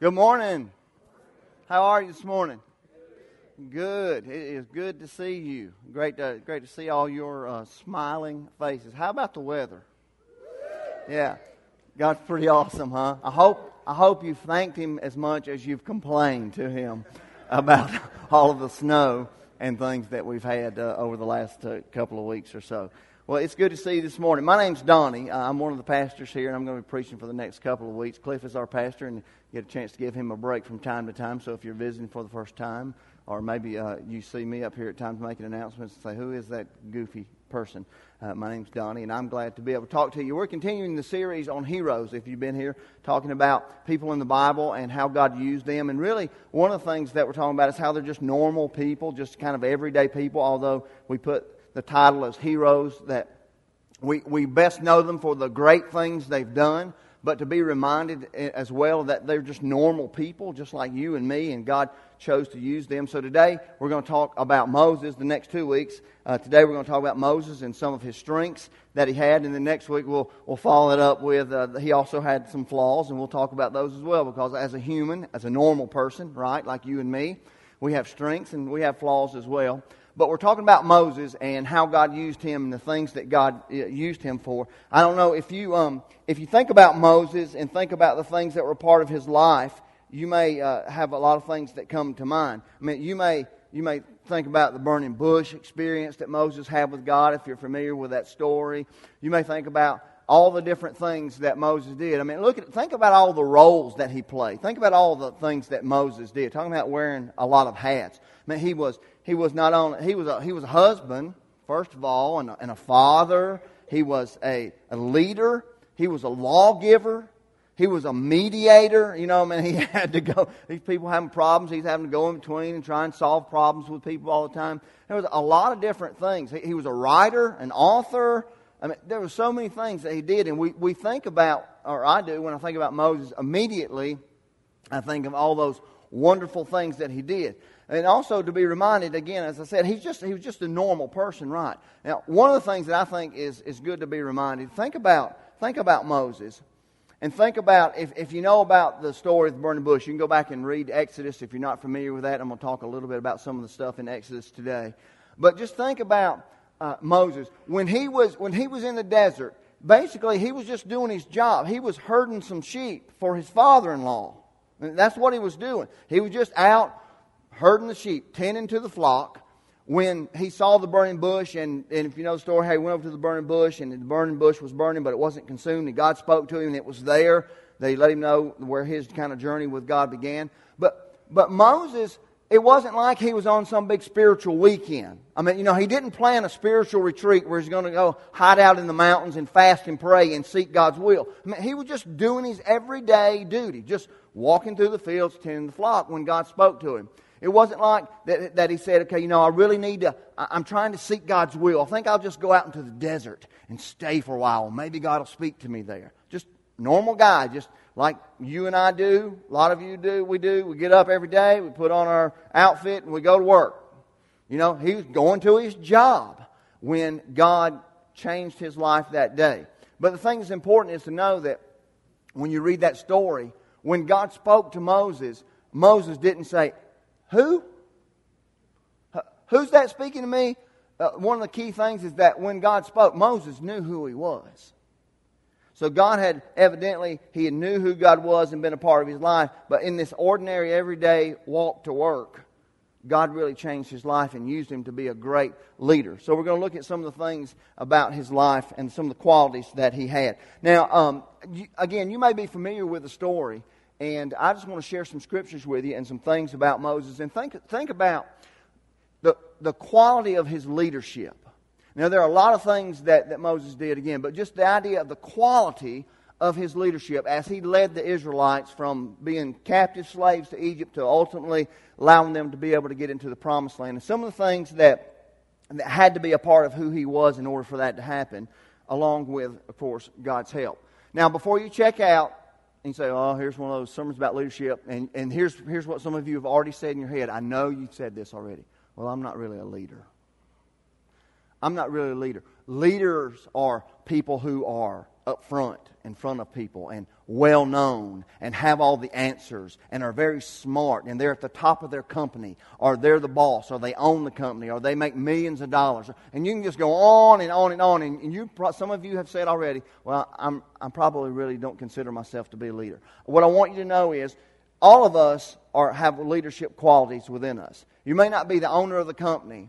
Good morning. How are you this morning? Good. It is good to see you. Great to great to see all your uh, smiling faces. How about the weather? Yeah, God's pretty awesome, huh? I hope I hope you've thanked Him as much as you've complained to Him about all of the snow and things that we've had uh, over the last uh, couple of weeks or so. Well, it's good to see you this morning. My name's Donnie. I'm one of the pastors here, and I'm going to be preaching for the next couple of weeks. Cliff is our pastor, and you get a chance to give him a break from time to time. So if you're visiting for the first time, or maybe uh, you see me up here at times making announcements and say, Who is that goofy person? Uh, my name's Donnie, and I'm glad to be able to talk to you. We're continuing the series on heroes, if you've been here, talking about people in the Bible and how God used them. And really, one of the things that we're talking about is how they're just normal people, just kind of everyday people, although we put the title as heroes that we, we best know them for the great things they've done, but to be reminded as well that they're just normal people, just like you and me, and God chose to use them. So today we're going to talk about Moses the next two weeks. Uh, today we're going to talk about Moses and some of his strengths that he had, and the next week we'll, we'll follow it up with uh, he also had some flaws, and we'll talk about those as well because as a human, as a normal person, right, like you and me, we have strengths and we have flaws as well. But we're talking about Moses and how God used him and the things that God uh, used him for. I don't know if you um, if you think about Moses and think about the things that were part of his life, you may uh, have a lot of things that come to mind. I mean, you may you may think about the burning bush experience that Moses had with God if you're familiar with that story. You may think about all the different things that Moses did. I mean, look at think about all the roles that he played. Think about all the things that Moses did. Talking about wearing a lot of hats. I mean, he was he was not only he was a, he was a husband first of all and a, and a father. He was a, a leader. He was a lawgiver. He was a mediator. You know, I mean, he had to go. These people having problems, he's having to go in between and try and solve problems with people all the time. There was a lot of different things. He, he was a writer, an author. I mean, there were so many things that he did, and we, we think about, or I do, when I think about Moses, immediately I think of all those wonderful things that he did. And also to be reminded again, as I said, he's just he was just a normal person, right? Now, one of the things that I think is, is good to be reminded, think about think about Moses. And think about if, if you know about the story of the burning bush, you can go back and read Exodus if you're not familiar with that. I'm going to talk a little bit about some of the stuff in Exodus today. But just think about uh, Moses. When he, was, when he was in the desert, basically he was just doing his job. He was herding some sheep for his father in law. That's what he was doing. He was just out herding the sheep, tending to the flock. When he saw the burning bush, and, and if you know the story, how he went over to the burning bush, and the burning bush was burning, but it wasn't consumed, and God spoke to him, and it was there. They let him know where his kind of journey with God began. But, but Moses it wasn't like he was on some big spiritual weekend. I mean, you know, he didn't plan a spiritual retreat where he's going to go hide out in the mountains and fast and pray and seek God's will. I mean, he was just doing his everyday duty, just walking through the fields, tending the flock when God spoke to him. It wasn't like that, that he said, okay, you know, I really need to, I'm trying to seek God's will. I think I'll just go out into the desert and stay for a while. Maybe God will speak to me there. Just normal guy, just like you and I do, a lot of you do, we do. We get up every day, we put on our outfit, and we go to work. You know, he was going to his job when God changed his life that day. But the thing that's important is to know that when you read that story, when God spoke to Moses, Moses didn't say, Who? Who's that speaking to me? Uh, one of the key things is that when God spoke, Moses knew who he was. So God had evidently, he knew who God was and been a part of his life, but in this ordinary, everyday walk to work, God really changed his life and used him to be a great leader. So we're going to look at some of the things about his life and some of the qualities that he had. Now, um, you, again, you may be familiar with the story, and I just want to share some scriptures with you and some things about Moses. And think, think about the, the quality of his leadership. Now, there are a lot of things that, that Moses did again, but just the idea of the quality of his leadership as he led the Israelites from being captive slaves to Egypt to ultimately allowing them to be able to get into the promised land. And some of the things that, that had to be a part of who he was in order for that to happen, along with, of course, God's help. Now, before you check out and say, oh, here's one of those sermons about leadership, and, and here's, here's what some of you have already said in your head. I know you've said this already. Well, I'm not really a leader. I'm not really a leader. Leaders are people who are up front in front of people and well known and have all the answers and are very smart and they're at the top of their company or they're the boss or they own the company or they make millions of dollars. And you can just go on and on and on and you some of you have said already well i'm i probably really don't consider myself to be a leader. What i want you to know is all of us are have leadership qualities within us. You may not be the owner of the company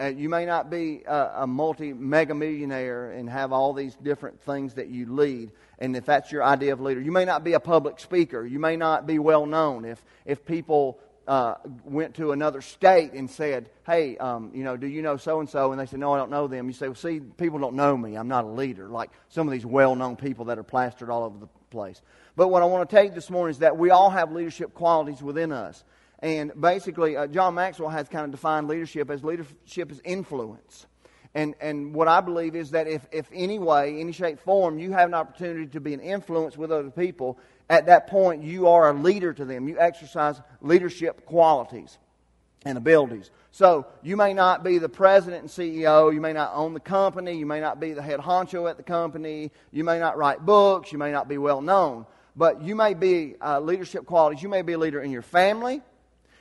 uh, you may not be a, a multi mega millionaire and have all these different things that you lead. And if that's your idea of leader, you may not be a public speaker. You may not be well known. If, if people uh, went to another state and said, Hey, um, you know, do you know so and so? And they said, No, I don't know them. You say, Well, see, people don't know me. I'm not a leader, like some of these well known people that are plastered all over the place. But what I want to tell you this morning is that we all have leadership qualities within us. And basically, uh, John Maxwell has kind of defined leadership as leadership is influence. And, and what I believe is that if, if any way, any shape, form, you have an opportunity to be an influence with other people, at that point you are a leader to them. You exercise leadership qualities and abilities. So you may not be the president and CEO, you may not own the company, you may not be the head honcho at the company, you may not write books, you may not be well known, but you may be uh, leadership qualities. You may be a leader in your family,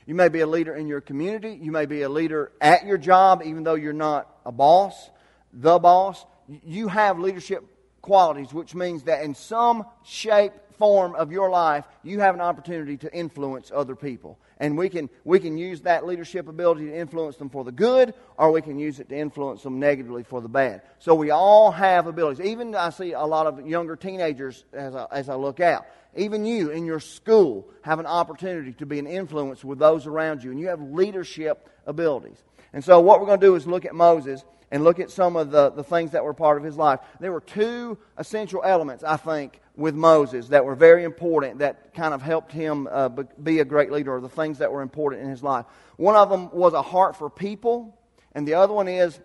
you may be a leader in your community. You may be a leader at your job, even though you're not a boss, the boss. You have leadership qualities, which means that in some shape, form of your life, you have an opportunity to influence other people. And we can, we can use that leadership ability to influence them for the good, or we can use it to influence them negatively for the bad. So we all have abilities. Even I see a lot of younger teenagers as I, as I look out. Even you in your school have an opportunity to be an influence with those around you, and you have leadership abilities. And so, what we're going to do is look at Moses and look at some of the, the things that were part of his life. There were two essential elements, I think, with Moses that were very important that kind of helped him uh, be a great leader, or the things that were important in his life. One of them was a heart for people, and the other one is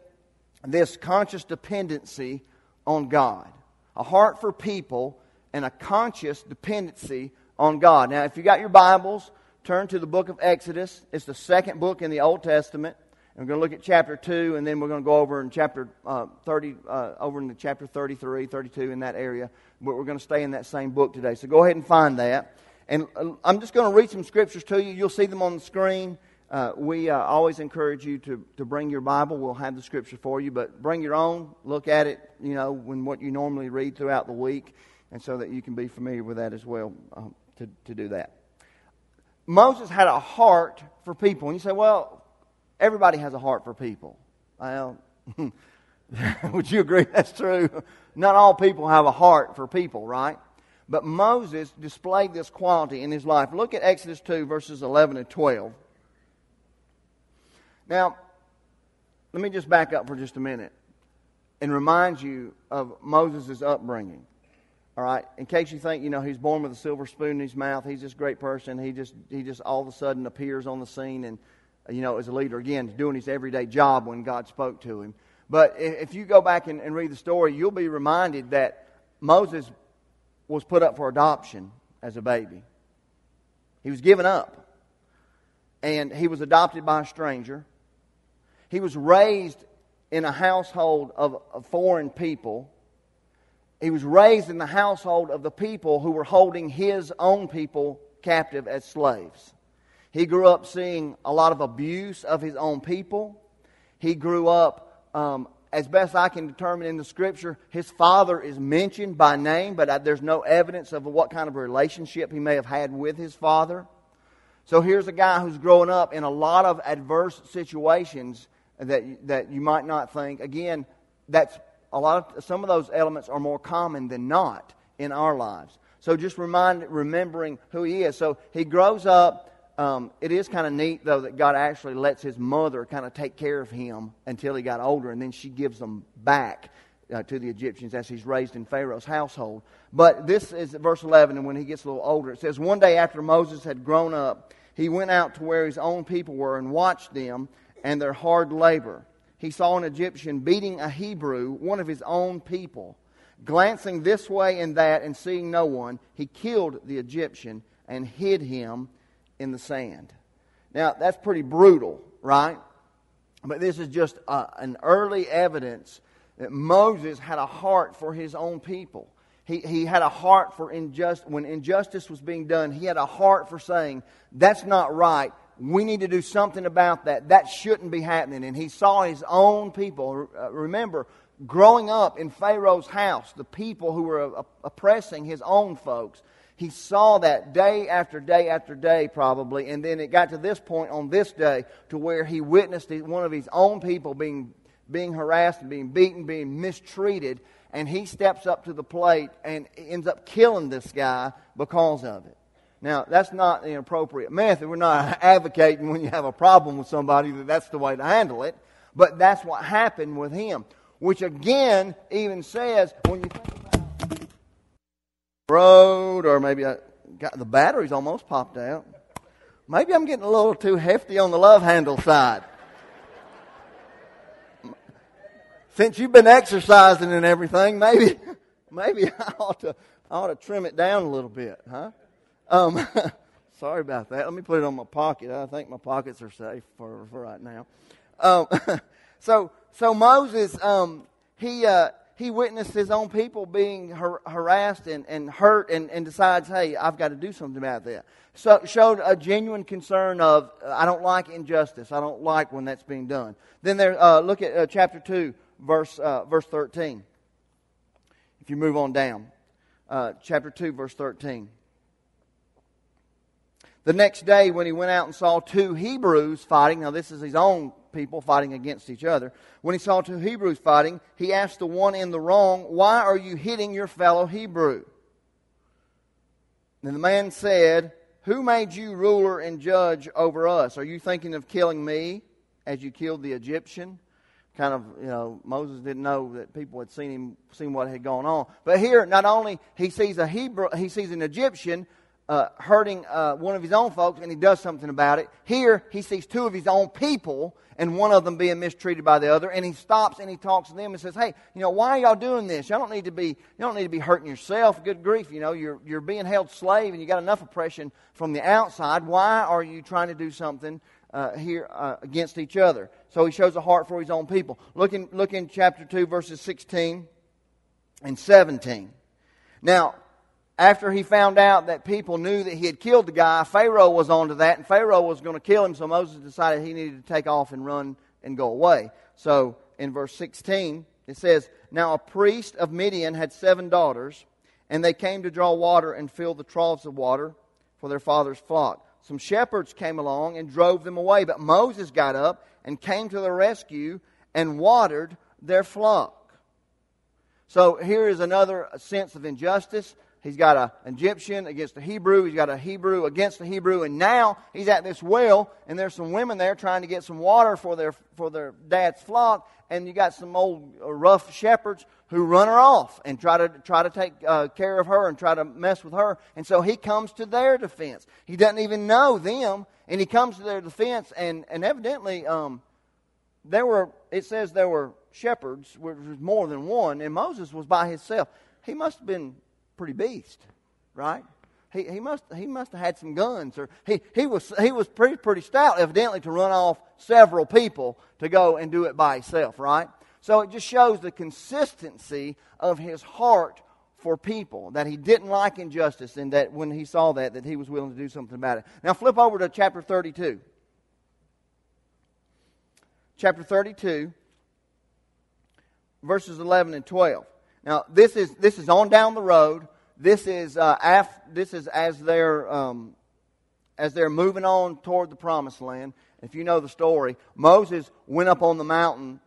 this conscious dependency on God. A heart for people and a conscious dependency on God. Now, if you got your Bibles, turn to the book of Exodus. It's the second book in the Old Testament. And we're going to look at chapter 2, and then we're going to go over in chapter uh, 30, uh, over into chapter 33, 32, in that area. But we're going to stay in that same book today. So go ahead and find that. And uh, I'm just going to read some scriptures to you. You'll see them on the screen. Uh, we uh, always encourage you to, to bring your Bible. We'll have the scripture for you, but bring your own. Look at it, you know, when what you normally read throughout the week and so that you can be familiar with that as well um, to, to do that. Moses had a heart for people. And you say, well, everybody has a heart for people. Well, would you agree that's true? Not all people have a heart for people, right? But Moses displayed this quality in his life. Look at Exodus 2, verses 11 and 12. Now, let me just back up for just a minute and remind you of Moses' upbringing. All right. In case you think, you know, he's born with a silver spoon in his mouth, he's this great person. He just, he just all of a sudden appears on the scene and, you know, as a leader again, doing his everyday job when God spoke to him. But if you go back and, and read the story, you'll be reminded that Moses was put up for adoption as a baby. He was given up, and he was adopted by a stranger. He was raised in a household of, of foreign people he was raised in the household of the people who were holding his own people captive as slaves. He grew up seeing a lot of abuse of his own people. He grew up, um, as best I can determine in the scripture, his father is mentioned by name, but there's no evidence of what kind of relationship he may have had with his father. So here's a guy who's growing up in a lot of adverse situations that, that you might not think. Again, that's a lot of some of those elements are more common than not in our lives. So just remind, remembering who he is. So he grows up. Um, it is kind of neat though that God actually lets his mother kind of take care of him until he got older, and then she gives him back uh, to the Egyptians as he's raised in Pharaoh's household. But this is verse 11, and when he gets a little older, it says, One day after Moses had grown up, he went out to where his own people were and watched them and their hard labor he saw an Egyptian beating a Hebrew, one of his own people. Glancing this way and that and seeing no one, he killed the Egyptian and hid him in the sand. Now, that's pretty brutal, right? But this is just uh, an early evidence that Moses had a heart for his own people. He, he had a heart for injustice. When injustice was being done, he had a heart for saying, that's not right. We need to do something about that. That shouldn't be happening. And he saw his own people. Uh, remember, growing up in Pharaoh's house, the people who were oppressing his own folks, he saw that day after day after day, probably. And then it got to this point on this day to where he witnessed one of his own people being, being harassed and being beaten, being mistreated and he steps up to the plate and ends up killing this guy because of it. Now, that's not the appropriate method. We're not advocating when you have a problem with somebody that that's the way to handle it. But that's what happened with him. Which again even says when you think about road or maybe I got the batteries almost popped out. Maybe I'm getting a little too hefty on the love handle side. since you've been exercising and everything, maybe maybe I ought to I ought to trim it down a little bit, huh? Um, sorry about that. Let me put it on my pocket. I think my pockets are safe for, for right now. Um, so so Moses um, he uh, he witnessed his own people being har- harassed and, and hurt and, and decides, hey, I've got to do something about that. So showed a genuine concern of I don't like injustice. I don't like when that's being done. Then there, uh, look at uh, chapter two verse, uh, verse 13. If you move on down, uh, chapter 2, verse 13. The next day, when he went out and saw two Hebrews fighting, now this is his own people fighting against each other. When he saw two Hebrews fighting, he asked the one in the wrong, Why are you hitting your fellow Hebrew? And the man said, Who made you ruler and judge over us? Are you thinking of killing me as you killed the Egyptian? kind of, you know, Moses didn't know that people had seen him, seen what had gone on. But here, not only he sees a Hebrew, he sees an Egyptian uh, hurting uh, one of his own folks, and he does something about it. Here, he sees two of his own people, and one of them being mistreated by the other, and he stops and he talks to them and says, "Hey, you know, why are y'all doing this? Y'all don't need to be, you don't need to be hurting yourself. Good grief, you know, you're you're being held slave, and you got enough oppression from the outside. Why are you trying to do something uh, here uh, against each other. So he shows a heart for his own people. Look in, look in chapter 2, verses 16 and 17. Now, after he found out that people knew that he had killed the guy, Pharaoh was onto that, and Pharaoh was going to kill him, so Moses decided he needed to take off and run and go away. So in verse 16, it says, Now a priest of Midian had seven daughters, and they came to draw water and fill the troughs of water for their father's flock some shepherds came along and drove them away. But Moses got up and came to their rescue and watered their flock. So here is another sense of injustice. He's got an Egyptian against a Hebrew. He's got a Hebrew against a Hebrew. And now he's at this well, and there's some women there trying to get some water for their, for their dad's flock. And you got some old uh, rough shepherds who run her off and try to, try to take uh, care of her and try to mess with her. And so he comes to their defense. He doesn't even know them, and he comes to their defense. And, and evidently, um, there were, it says there were shepherds, which was more than one, and Moses was by himself. He must have been pretty beast, right? He, he, must, he must have had some guns, or he, he, was, he was pretty, pretty stout, evidently, to run off several people to go and do it by himself, right? So it just shows the consistency of his heart for people, that he didn't like injustice, and that when he saw that, that he was willing to do something about it. Now flip over to chapter 32. Chapter 32, verses 11 and 12. Now, this is, this is on down the road. This is, uh, af, this is as they're, um, as they're moving on toward the promised land. If you know the story, Moses went up on the mountain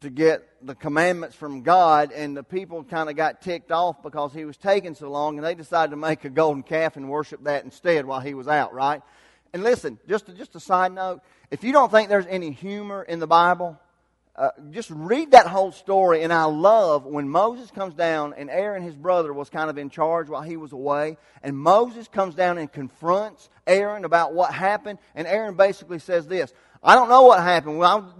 to get the commandments from God, and the people kind of got ticked off because he was taking so long, and they decided to make a golden calf and worship that instead while he was out, right? And listen, just, just a side note if you don't think there's any humor in the Bible, uh, just read that whole story, and I love when Moses comes down, and Aaron, his brother, was kind of in charge while he was away, and Moses comes down and confronts Aaron about what happened, and Aaron basically says this I don't know what happened.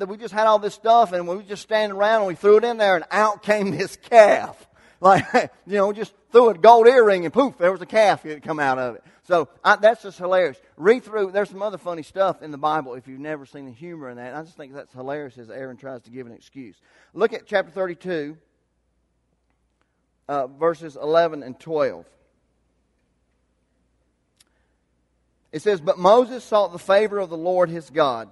We just had all this stuff, and we were just standing around, and we threw it in there, and out came this calf. Like, you know, just threw a gold earring, and poof, there was a calf that come out of it. So I, that's just hilarious. Read through. There's some other funny stuff in the Bible if you've never seen the humor in that. I just think that's hilarious as Aaron tries to give an excuse. Look at chapter 32, uh, verses 11 and 12. It says, But Moses sought the favor of the Lord his God.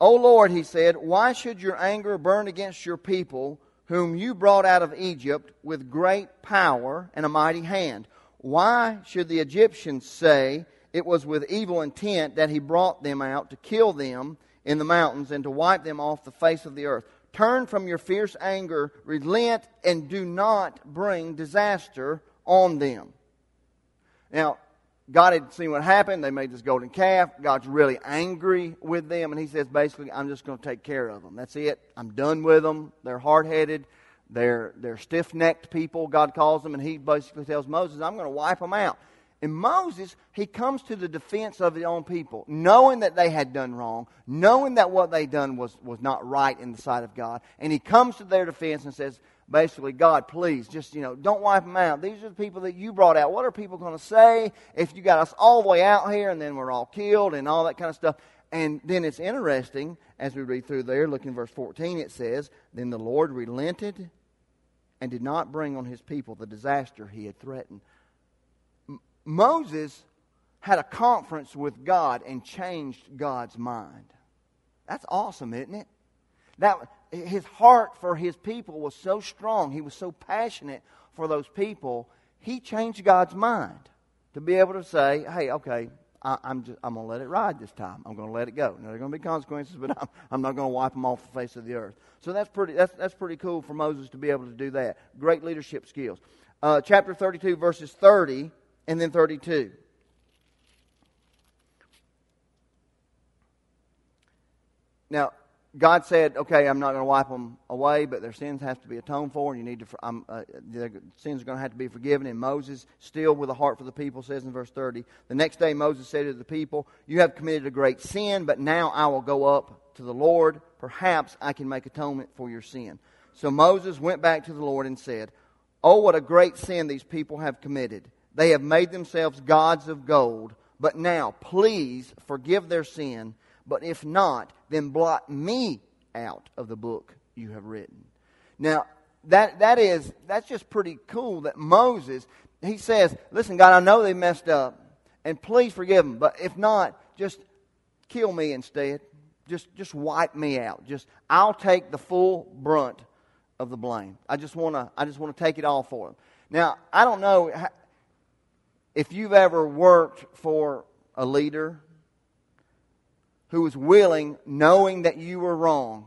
O Lord, he said, why should your anger burn against your people, whom you brought out of Egypt with great power and a mighty hand? Why should the Egyptians say it was with evil intent that he brought them out to kill them in the mountains and to wipe them off the face of the earth? Turn from your fierce anger, relent, and do not bring disaster on them. Now, God had seen what happened. They made this golden calf. God's really angry with them, and He says, basically, I'm just going to take care of them. That's it. I'm done with them. They're hard headed. They're, they're stiff necked people, God calls them, and He basically tells Moses, I'm going to wipe them out. And Moses, he comes to the defense of his own people, knowing that they had done wrong, knowing that what they done was, was not right in the sight of God. And he comes to their defense and says, basically, God, please, just, you know, don't wipe them out. These are the people that you brought out. What are people going to say if you got us all the way out here and then we're all killed and all that kind of stuff? And then it's interesting, as we read through there, look in verse 14, it says, Then the Lord relented and did not bring on his people the disaster he had threatened. Moses had a conference with God and changed God's mind. That's awesome, isn't it? That his heart for his people was so strong. He was so passionate for those people. He changed God's mind to be able to say, "Hey, okay, I, am just, I'm going to let it ride this time. I'm going to let it go. Now, there are going to be consequences, but I'm, I'm not going to wipe them off the face of the earth." So that's pretty. That's that's pretty cool for Moses to be able to do that. Great leadership skills. Uh, chapter 32, verses 30 and then 32. Now, God said, okay, I'm not going to wipe them away, but their sins have to be atoned for, and you need to, um, uh, their sins are going to have to be forgiven. And Moses, still with a heart for the people, says in verse 30, the next day Moses said to the people, You have committed a great sin, but now I will go up to the Lord. Perhaps I can make atonement for your sin. So Moses went back to the Lord and said, Oh, what a great sin these people have committed. They have made themselves gods of gold. But now, please forgive their sin. But if not, then blot me out of the book you have written. Now, that, that is, that's just pretty cool that Moses, he says, listen, God, I know they messed up, and please forgive them. But if not, just kill me instead. Just, just wipe me out. Just, I'll take the full brunt of the blame. I just want to, I just want to take it all for them. Now, I don't know if you've ever worked for a leader who was willing, knowing that you were wrong,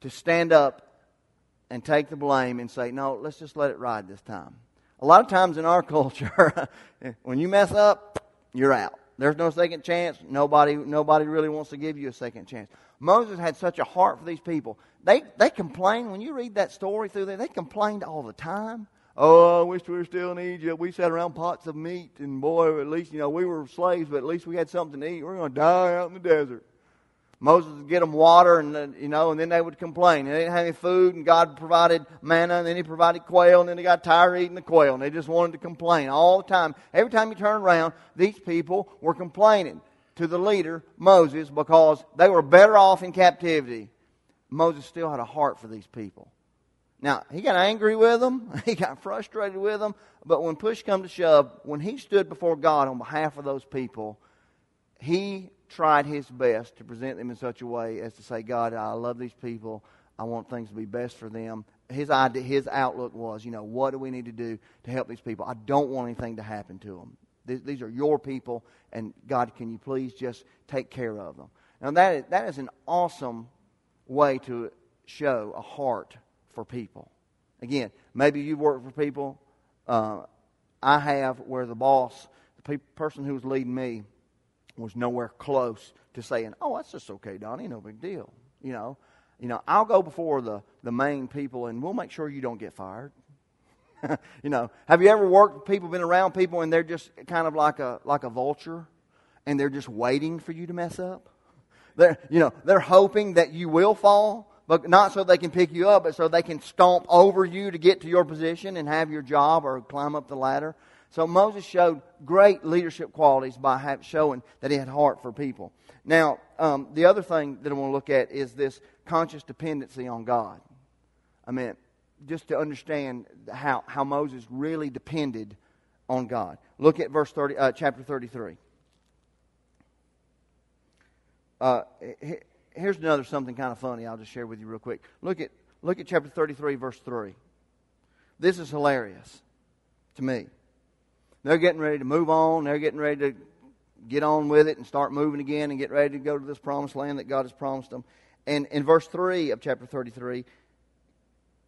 to stand up and take the blame and say, no, let's just let it ride this time. A lot of times in our culture, when you mess up, you're out. There's no second chance. Nobody, nobody really wants to give you a second chance. Moses had such a heart for these people. They, they complained, when you read that story through there, they complained all the time. Oh, I wish we were still in Egypt. We sat around pots of meat, and boy, at least, you know, we were slaves, but at least we had something to eat. We're going to die out in the desert. Moses would get them water, and you know, and then they would complain. They didn't have any food, and God provided manna, and then He provided quail, and then they got tired of eating the quail, and they just wanted to complain all the time. Every time you turn around, these people were complaining to the leader, Moses, because they were better off in captivity. Moses still had a heart for these people. Now, he got angry with them, he got frustrated with them, but when push come to shove, when he stood before God on behalf of those people, he tried his best to present them in such a way as to say, God, I love these people. I want things to be best for them. His idea, his outlook was, you know, what do we need to do to help these people? I don't want anything to happen to them. These, are your people, and God, can you please just take care of them? Now, that is, that is an awesome way to show a heart for people. Again, maybe you work for people. Uh, I have where the boss, the pe- person who was leading me, was nowhere close to saying, "Oh, that's just okay, Donnie, no big deal." You know, you know, I'll go before the the main people, and we'll make sure you don't get fired. you know, have you ever worked with people, been around people, and they're just kind of like a like a vulture, and they're just waiting for you to mess up? They're you know they're hoping that you will fall, but not so they can pick you up, but so they can stomp over you to get to your position and have your job or climb up the ladder. So Moses showed great leadership qualities by showing that he had heart for people. Now, um, the other thing that I want to look at is this conscious dependency on God. I mean, just to understand how, how Moses really depended on God. Look at verse 30, uh, chapter 33. Uh, here's another something kind of funny I'll just share with you real quick. Look at, look at chapter 33, verse 3. This is hilarious to me. They're getting ready to move on. They're getting ready to get on with it and start moving again and get ready to go to this promised land that God has promised them. And in verse 3 of chapter 33,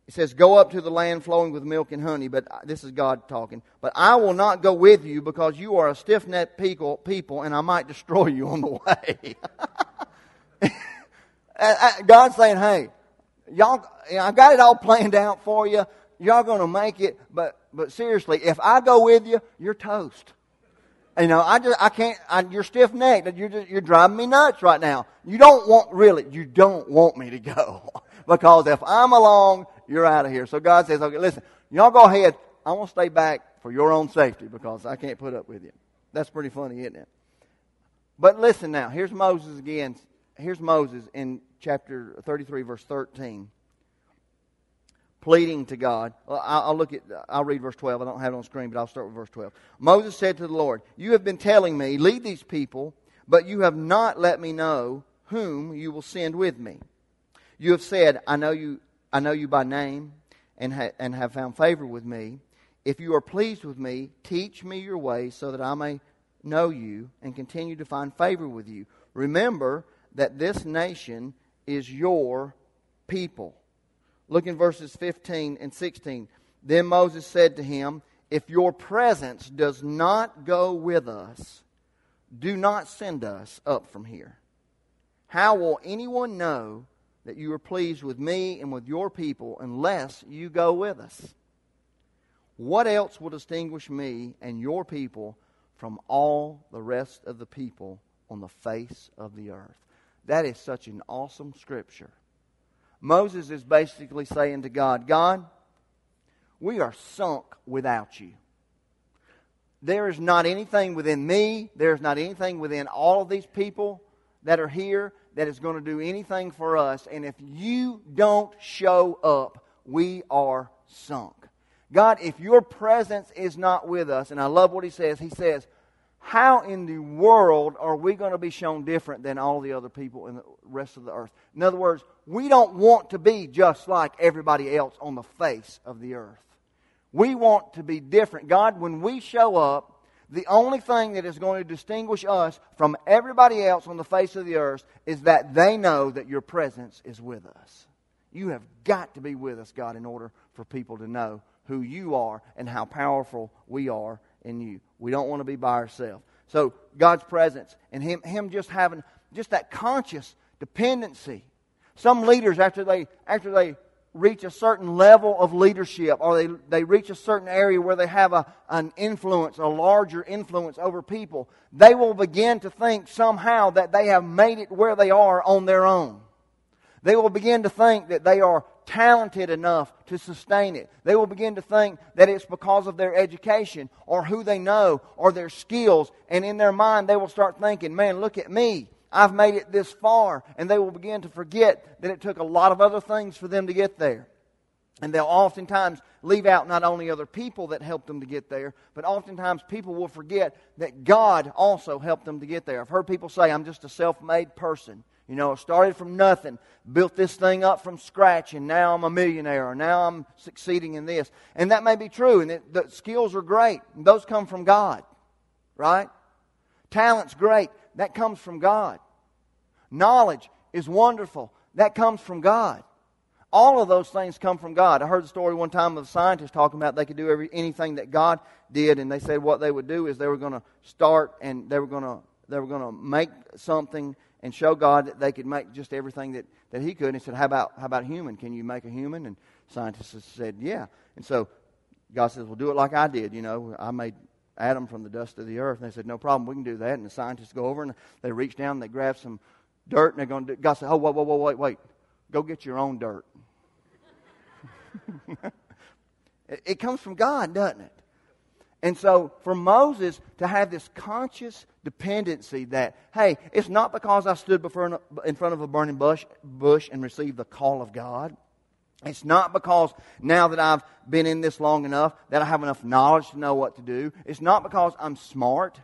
it says, Go up to the land flowing with milk and honey, but this is God talking. But I will not go with you because you are a stiff necked people, people, and I might destroy you on the way. Uh, uh, God's saying, Hey, y'all, I've got it all planned out for you. Y'all going to make it, but, but seriously, if I go with you, you're toast. You know, I just, I can't, I, you're stiff necked. You're, just, you're driving me nuts right now. You don't want, really, you don't want me to go. because if I'm along, you're out of here. So God says, okay, listen, y'all go ahead. I want to stay back for your own safety because I can't put up with you. That's pretty funny, isn't it? But listen now. Here's Moses again. Here's Moses in chapter 33, verse 13 pleading to God. I'll look at, I'll read verse 12. I don't have it on screen, but I'll start with verse 12. Moses said to the Lord, You have been telling me, lead these people, but you have not let me know whom you will send with me. You have said, I know you, I know you by name and, ha- and have found favor with me. If you are pleased with me, teach me your ways so that I may know you and continue to find favor with you. Remember that this nation is your people. Look in verses 15 and 16. Then Moses said to him, If your presence does not go with us, do not send us up from here. How will anyone know that you are pleased with me and with your people unless you go with us? What else will distinguish me and your people from all the rest of the people on the face of the earth? That is such an awesome scripture. Moses is basically saying to God, God, we are sunk without you. There is not anything within me, there's not anything within all of these people that are here that is going to do anything for us. And if you don't show up, we are sunk. God, if your presence is not with us, and I love what he says, he says, how in the world are we going to be shown different than all the other people in the rest of the earth? In other words, we don't want to be just like everybody else on the face of the earth. We want to be different. God, when we show up, the only thing that is going to distinguish us from everybody else on the face of the earth is that they know that your presence is with us. You have got to be with us, God, in order for people to know who you are and how powerful we are in you. We don't want to be by ourselves. So God's presence and Him, Him just having just that conscious dependency. Some leaders, after they after they reach a certain level of leadership or they, they reach a certain area where they have a, an influence, a larger influence over people, they will begin to think somehow that they have made it where they are on their own. They will begin to think that they are talented enough to sustain it. They will begin to think that it's because of their education or who they know or their skills. And in their mind, they will start thinking, man, look at me. I've made it this far. And they will begin to forget that it took a lot of other things for them to get there. And they'll oftentimes leave out not only other people that helped them to get there, but oftentimes people will forget that God also helped them to get there. I've heard people say, I'm just a self made person. You know, started from nothing, built this thing up from scratch, and now I'm a millionaire, or now I'm succeeding in this. And that may be true, and it, the skills are great. those come from God, right? Talent's great. That comes from God. Knowledge is wonderful. That comes from God. All of those things come from God. I heard the story one time of a scientist talking about they could do every, anything that God did, and they said what they would do is they were going to start and they were going to they were going to make something and show God that they could make just everything that, that He could. And he said, how about, how about human? Can you make a human? And scientists said, Yeah. And so God says, Well, do it like I did. You know, I made Adam from the dust of the earth. And they said, No problem, we can do that. And the scientists go over and they reach down and they grab some dirt and they're going to do. God said, Oh, whoa, whoa, whoa, wait, wait. Go get your own dirt. it, it comes from God, doesn't it? And so for Moses to have this conscious dependency that, hey, it's not because I stood before in front of a burning bush, bush and received the call of God. It's not because now that I've been in this long enough that I have enough knowledge to know what to do. It's not because I'm smart.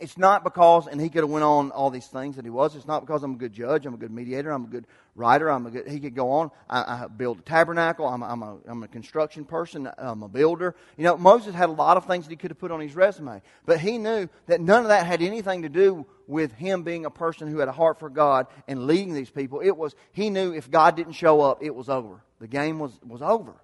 It's not because, and he could have went on all these things that he was. It's not because I'm a good judge. I'm a good mediator. I'm a good writer. I'm a good. He could go on. I, I build a tabernacle. I'm, I'm, a, I'm a construction person. I'm a builder. You know, Moses had a lot of things that he could have put on his resume, but he knew that none of that had anything to do with him being a person who had a heart for God and leading these people. It was he knew if God didn't show up, it was over. The game was was over,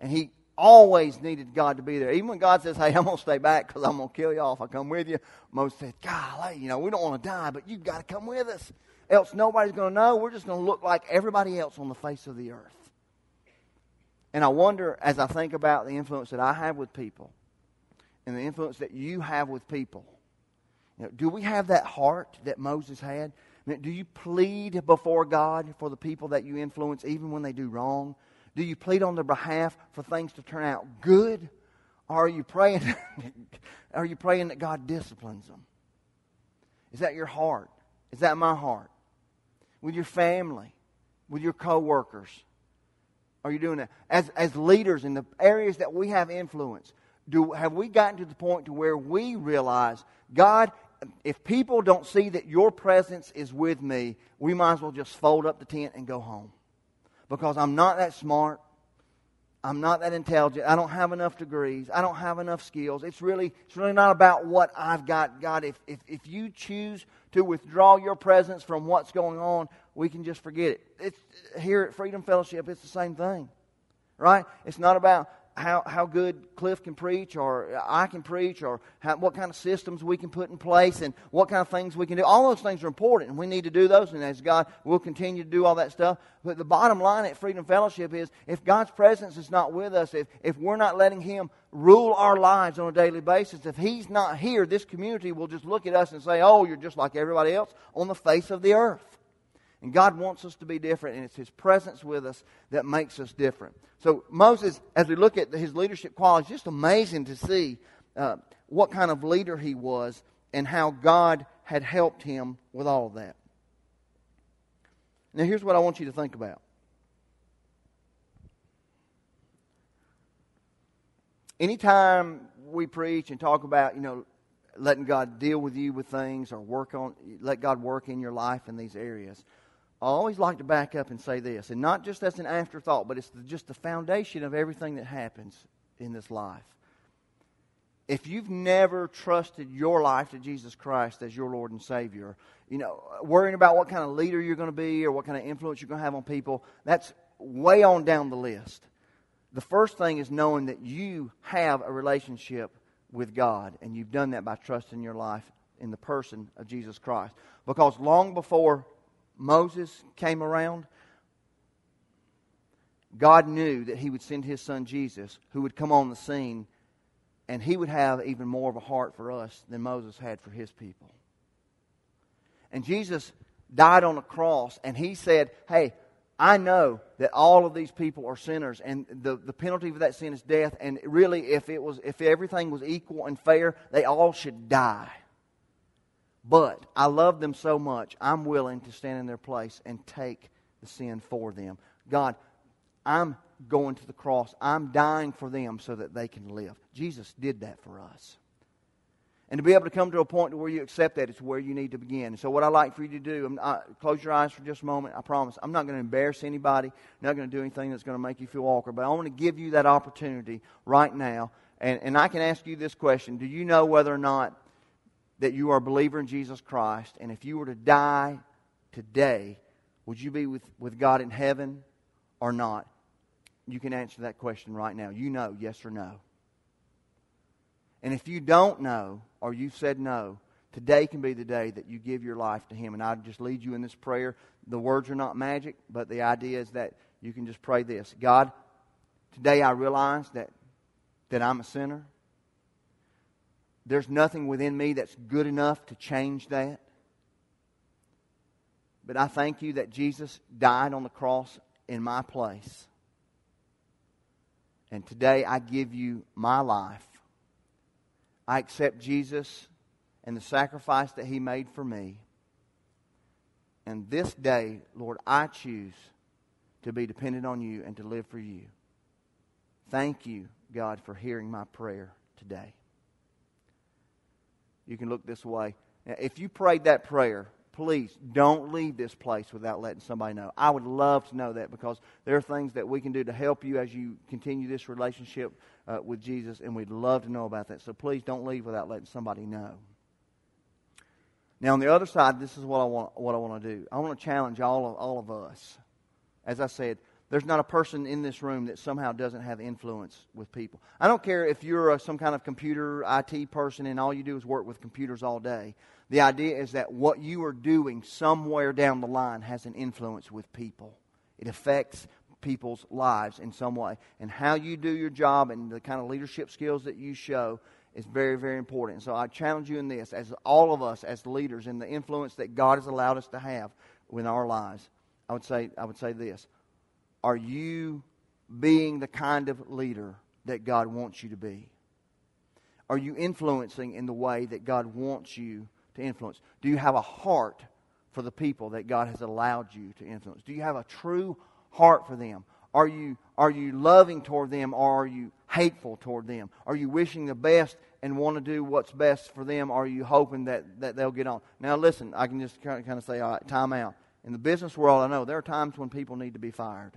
and he always needed God to be there. Even when God says, hey, I'm going to stay back because I'm going to kill y'all if I come with you, Moses said, golly, you know, we don't want to die, but you've got to come with us. Else nobody's going to know. We're just going to look like everybody else on the face of the earth. And I wonder, as I think about the influence that I have with people and the influence that you have with people, you know, do we have that heart that Moses had? Do you plead before God for the people that you influence even when they do wrong? Do you plead on their behalf for things to turn out good? Or are you praying are you praying that God disciplines them? Is that your heart? Is that my heart? With your family, with your coworkers? Are you doing that? As as leaders in the areas that we have influence, do have we gotten to the point to where we realize, God, if people don't see that your presence is with me, we might as well just fold up the tent and go home because I'm not that smart. I'm not that intelligent. I don't have enough degrees. I don't have enough skills. It's really, it's really not about what I've got. God, if, if, if you choose to withdraw your presence from what's going on, we can just forget it. It's, here at Freedom Fellowship, it's the same thing. Right? It's not about how, how good Cliff can preach or I can preach or how, what kind of systems we can put in place and what kind of things we can do. All those things are important and we need to do those. And as God, we'll continue to do all that stuff. But the bottom line at Freedom Fellowship is if God's presence is not with us, if, if we're not letting Him rule our lives on a daily basis, if He's not here, this community will just look at us and say, oh, you're just like everybody else on the face of the earth. And God wants us to be different, and it's His presence with us that makes us different. So, Moses, as we look at his leadership qualities, just amazing to see uh, what kind of leader he was and how God had helped him with all of that. Now, here's what I want you to think about. Anytime we preach and talk about, you know, letting God deal with you with things or work on, let God work in your life in these areas, I always like to back up and say this, and not just as an afterthought, but it's the, just the foundation of everything that happens in this life. If you've never trusted your life to Jesus Christ as your Lord and Savior, you know, worrying about what kind of leader you're going to be or what kind of influence you're going to have on people, that's way on down the list. The first thing is knowing that you have a relationship with God, and you've done that by trusting your life in the person of Jesus Christ. Because long before Moses came around, God knew that He would send His Son Jesus, who would come on the scene, and He would have even more of a heart for us than Moses had for His people. And Jesus died on the cross, and He said, Hey, I know that all of these people are sinners, and the, the penalty for that sin is death. And really, if it was if everything was equal and fair, they all should die. But I love them so much, I'm willing to stand in their place and take the sin for them. God, I'm going to the cross. I'm dying for them so that they can live. Jesus did that for us. And to be able to come to a point where you accept that, it's where you need to begin. And so, what I'd like for you to do, not, close your eyes for just a moment. I promise. I'm not going to embarrass anybody. I'm not going to do anything that's going to make you feel awkward. But I want to give you that opportunity right now. And, and I can ask you this question Do you know whether or not that you are a believer in Jesus Christ, and if you were to die today, would you be with, with God in heaven or not? You can answer that question right now. You know, yes or no. And if you don't know, or you've said no, today can be the day that you give your life to Him. And I just lead you in this prayer. The words are not magic, but the idea is that you can just pray this God, today I realize that, that I'm a sinner. There's nothing within me that's good enough to change that. But I thank you that Jesus died on the cross in my place. And today I give you my life. I accept Jesus and the sacrifice that he made for me. And this day, Lord, I choose to be dependent on you and to live for you. Thank you, God, for hearing my prayer today. You can look this way. Now, if you prayed that prayer, please don't leave this place without letting somebody know. I would love to know that because there are things that we can do to help you as you continue this relationship uh, with Jesus, and we'd love to know about that. So please don't leave without letting somebody know. Now, on the other side, this is what I want, what I want to do. I want to challenge all of, all of us. As I said, there's not a person in this room that somehow doesn't have influence with people. I don't care if you're a, some kind of computer IT person and all you do is work with computers all day. The idea is that what you are doing somewhere down the line has an influence with people. It affects people's lives in some way. And how you do your job and the kind of leadership skills that you show is very, very important. So I challenge you in this, as all of us as leaders, in the influence that God has allowed us to have in our lives. I would say, I would say this: Are you being the kind of leader that God wants you to be? Are you influencing in the way that God wants you to influence? Do you have a heart for the people that God has allowed you to influence? Do you have a true heart for them? Are you, are you loving toward them or are you hateful toward them? Are you wishing the best and want to do what's best for them? Or are you hoping that, that they'll get on? Now, listen, I can just kind of, kind of say, all right, time out. In the business world, I know there are times when people need to be fired.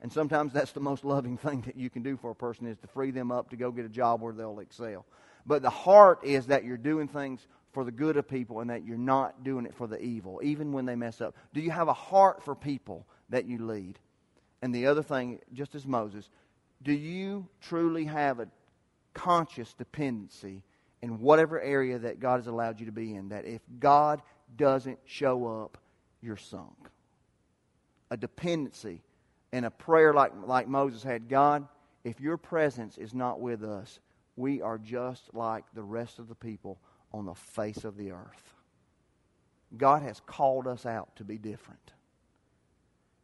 And sometimes that's the most loving thing that you can do for a person is to free them up to go get a job where they'll excel. But the heart is that you're doing things for the good of people and that you're not doing it for the evil, even when they mess up. Do you have a heart for people that you lead? And the other thing, just as Moses, do you truly have a conscious dependency in whatever area that God has allowed you to be in? That if God doesn't show up, you're sunk. A dependency and a prayer like, like Moses had God, if your presence is not with us, we are just like the rest of the people on the face of the earth. God has called us out to be different.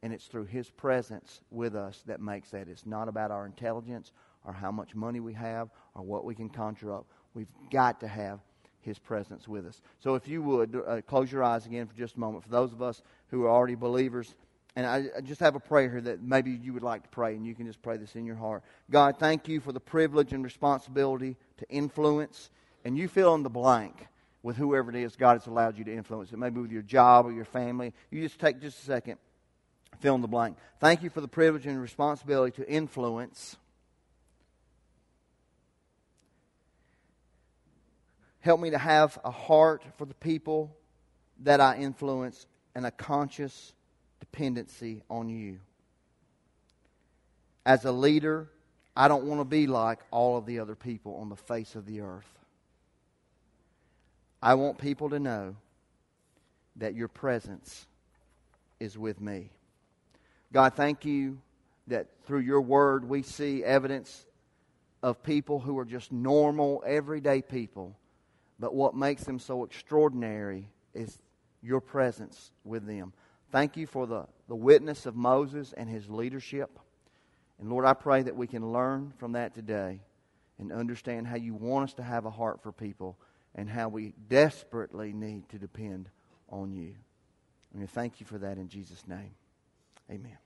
And it's through His presence with us that makes that. It's not about our intelligence or how much money we have or what we can conjure up. We've got to have His presence with us. So if you would, uh, close your eyes again for just a moment. For those of us who are already believers, and I, I just have a prayer here that maybe you would like to pray, and you can just pray this in your heart. God, thank you for the privilege and responsibility to influence, and you fill in the blank with whoever it is God has allowed you to influence. It may be with your job or your family. You just take just a second fill in the blank. Thank you for the privilege and responsibility to influence. Help me to have a heart for the people that I influence and a conscious dependency on you. As a leader, I don't want to be like all of the other people on the face of the earth. I want people to know that your presence is with me. God, thank you that through your word we see evidence of people who are just normal, everyday people. But what makes them so extraordinary is your presence with them. Thank you for the, the witness of Moses and his leadership. And Lord, I pray that we can learn from that today and understand how you want us to have a heart for people and how we desperately need to depend on you. And we thank you for that in Jesus' name. Amen.